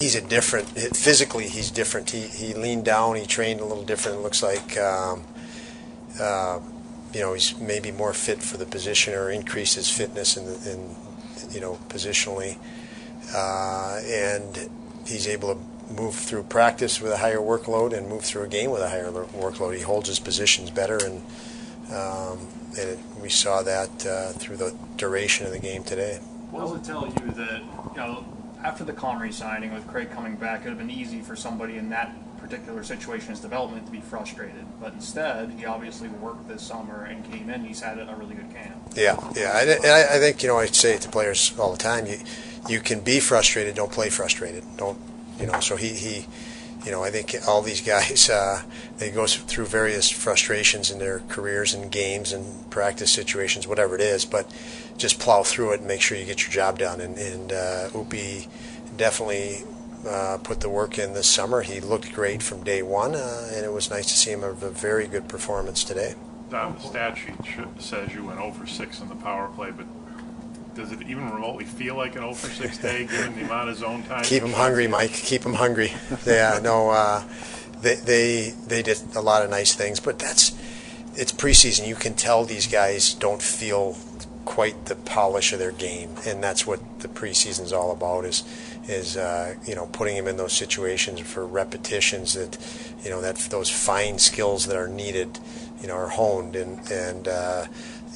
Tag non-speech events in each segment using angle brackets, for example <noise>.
He's a different, physically he's different. He, he leaned down, he trained a little different. It looks like, um, uh, you know, he's maybe more fit for the position or increase his fitness in, in you know, positionally. Uh, and he's able to move through practice with a higher workload and move through a game with a higher workload. He holds his positions better and um, and it, we saw that uh, through the duration of the game today. What does it tell you that you know after the Comrie signing with Craig coming back, it would have been easy for somebody in that particular situation as development to be frustrated. But instead, he obviously worked this summer and came in. He's had a really good camp. Yeah, yeah. I, I think you know I say it to players all the time. You you can be frustrated. Don't play frustrated. Don't you know? So he he you know, I think all these guys <laughs> uh, they go through various frustrations in their careers and games and practice situations, whatever it is. But just plow through it and make sure you get your job done. And, and uh, Upi definitely uh, put the work in this summer. He looked great from day one, uh, and it was nice to see him have a very good performance today. the stat sheet says you went over 6 in the power play, but does it even remotely feel like an 0 for 6 day <laughs> given the amount of zone time? Keep them hungry, Mike. Keep them hungry. Yeah, no, uh, they, they they did a lot of nice things, but that's it's preseason. You can tell these guys don't feel quite the polish of their game, and that's what the preseason is all about. Is is uh, you know putting them in those situations for repetitions that you know that those fine skills that are needed, you know, are honed and and. Uh,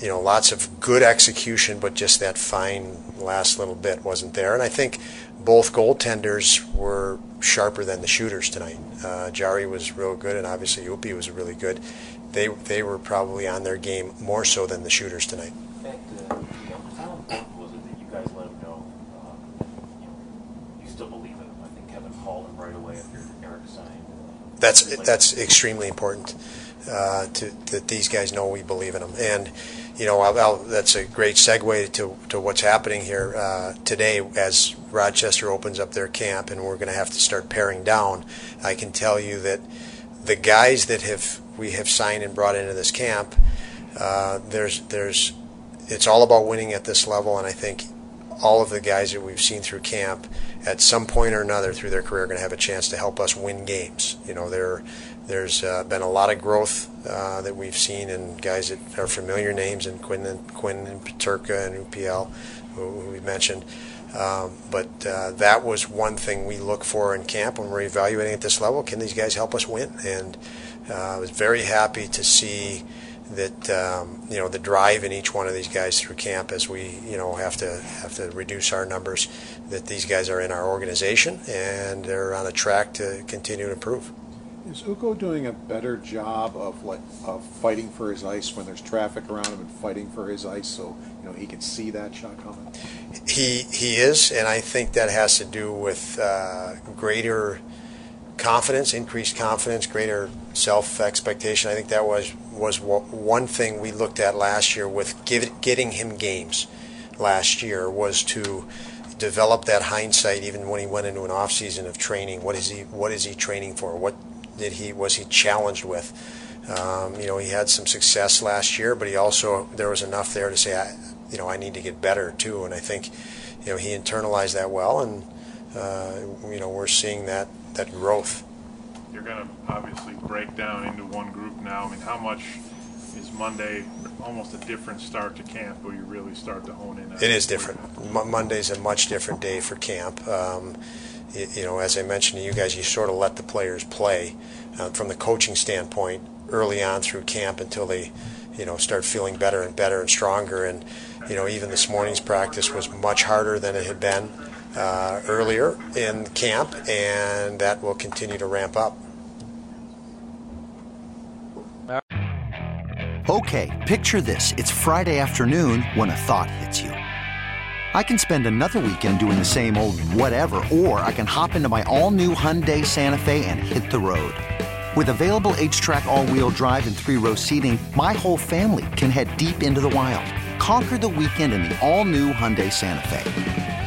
you know, lots of good execution, but just that fine last little bit wasn't there. And I think both goaltenders were sharper than the shooters tonight. Uh, Jarry was real good, and obviously Upi was really good. They they were probably on their game more so than the shooters tonight. Uh, how important was it that you guys let him know, uh, you know, you still believe in him? I think Kevyn called him right away after Eric signed. That's that's extremely important uh, to that these guys know we believe in them and you know, I'll, I'll, that's a great segue to, to what's happening here uh, today as Rochester opens up their camp and we're going to have to start paring down. I can tell you that the guys that have we have signed and brought into this camp, uh, there's there's it's all about winning at this level, and I think all of the guys that we've seen through camp at some point or another through their career are going to have a chance to help us win games. You know, there there's uh, been a lot of growth uh, that we've seen in guys that are familiar names in Quinn and Quinn and Peterka and UPL, who, who we mentioned. Um, but uh, that was one thing we look for in camp when we're evaluating at this level. Can these guys help us win? And uh, I was very happy to see that um, you know the drive in each one of these guys through camp as we you know have to have to reduce our numbers. That these guys are in our organization and they're on a track to continue to improve. Is Ukko doing a better job of like of fighting for his ice when there's traffic around him and fighting for his ice so you know he can see that shot coming? He he is, and I think that has to do with uh, greater confidence, increased confidence, greater self expectation. I think that was was one thing we looked at last year with give, getting him games last year was to develop that hindsight even when he went into an off season of training. What is he what is he training for? What did he was he challenged with? Um, you know, he had some success last year, but he also there was enough there to say, I, you know, I need to get better too. And I think, you know, he internalized that well, and uh, you know, we're seeing that that growth. You're going to obviously break down into one group now. I mean, how much is Monday almost a different start to camp where you really start to hone in? It is different. Monday's a much different day for camp. Um, you know, as I mentioned to you guys, you sort of let the players play uh, from the coaching standpoint early on through camp until they, you know, start feeling better and better and stronger. And you know, even this morning's practice was much harder than it had been uh, earlier in camp, and that will continue to ramp up. Okay, picture this: it's Friday afternoon when a thought hits you. I can spend another weekend doing the same old whatever, or I can hop into my all-new Hyundai Santa Fe and hit the road. With available H-Track all-wheel drive and three-row seating, my whole family can head deep into the wild. Conquer the weekend in the all-new Hyundai Santa Fe.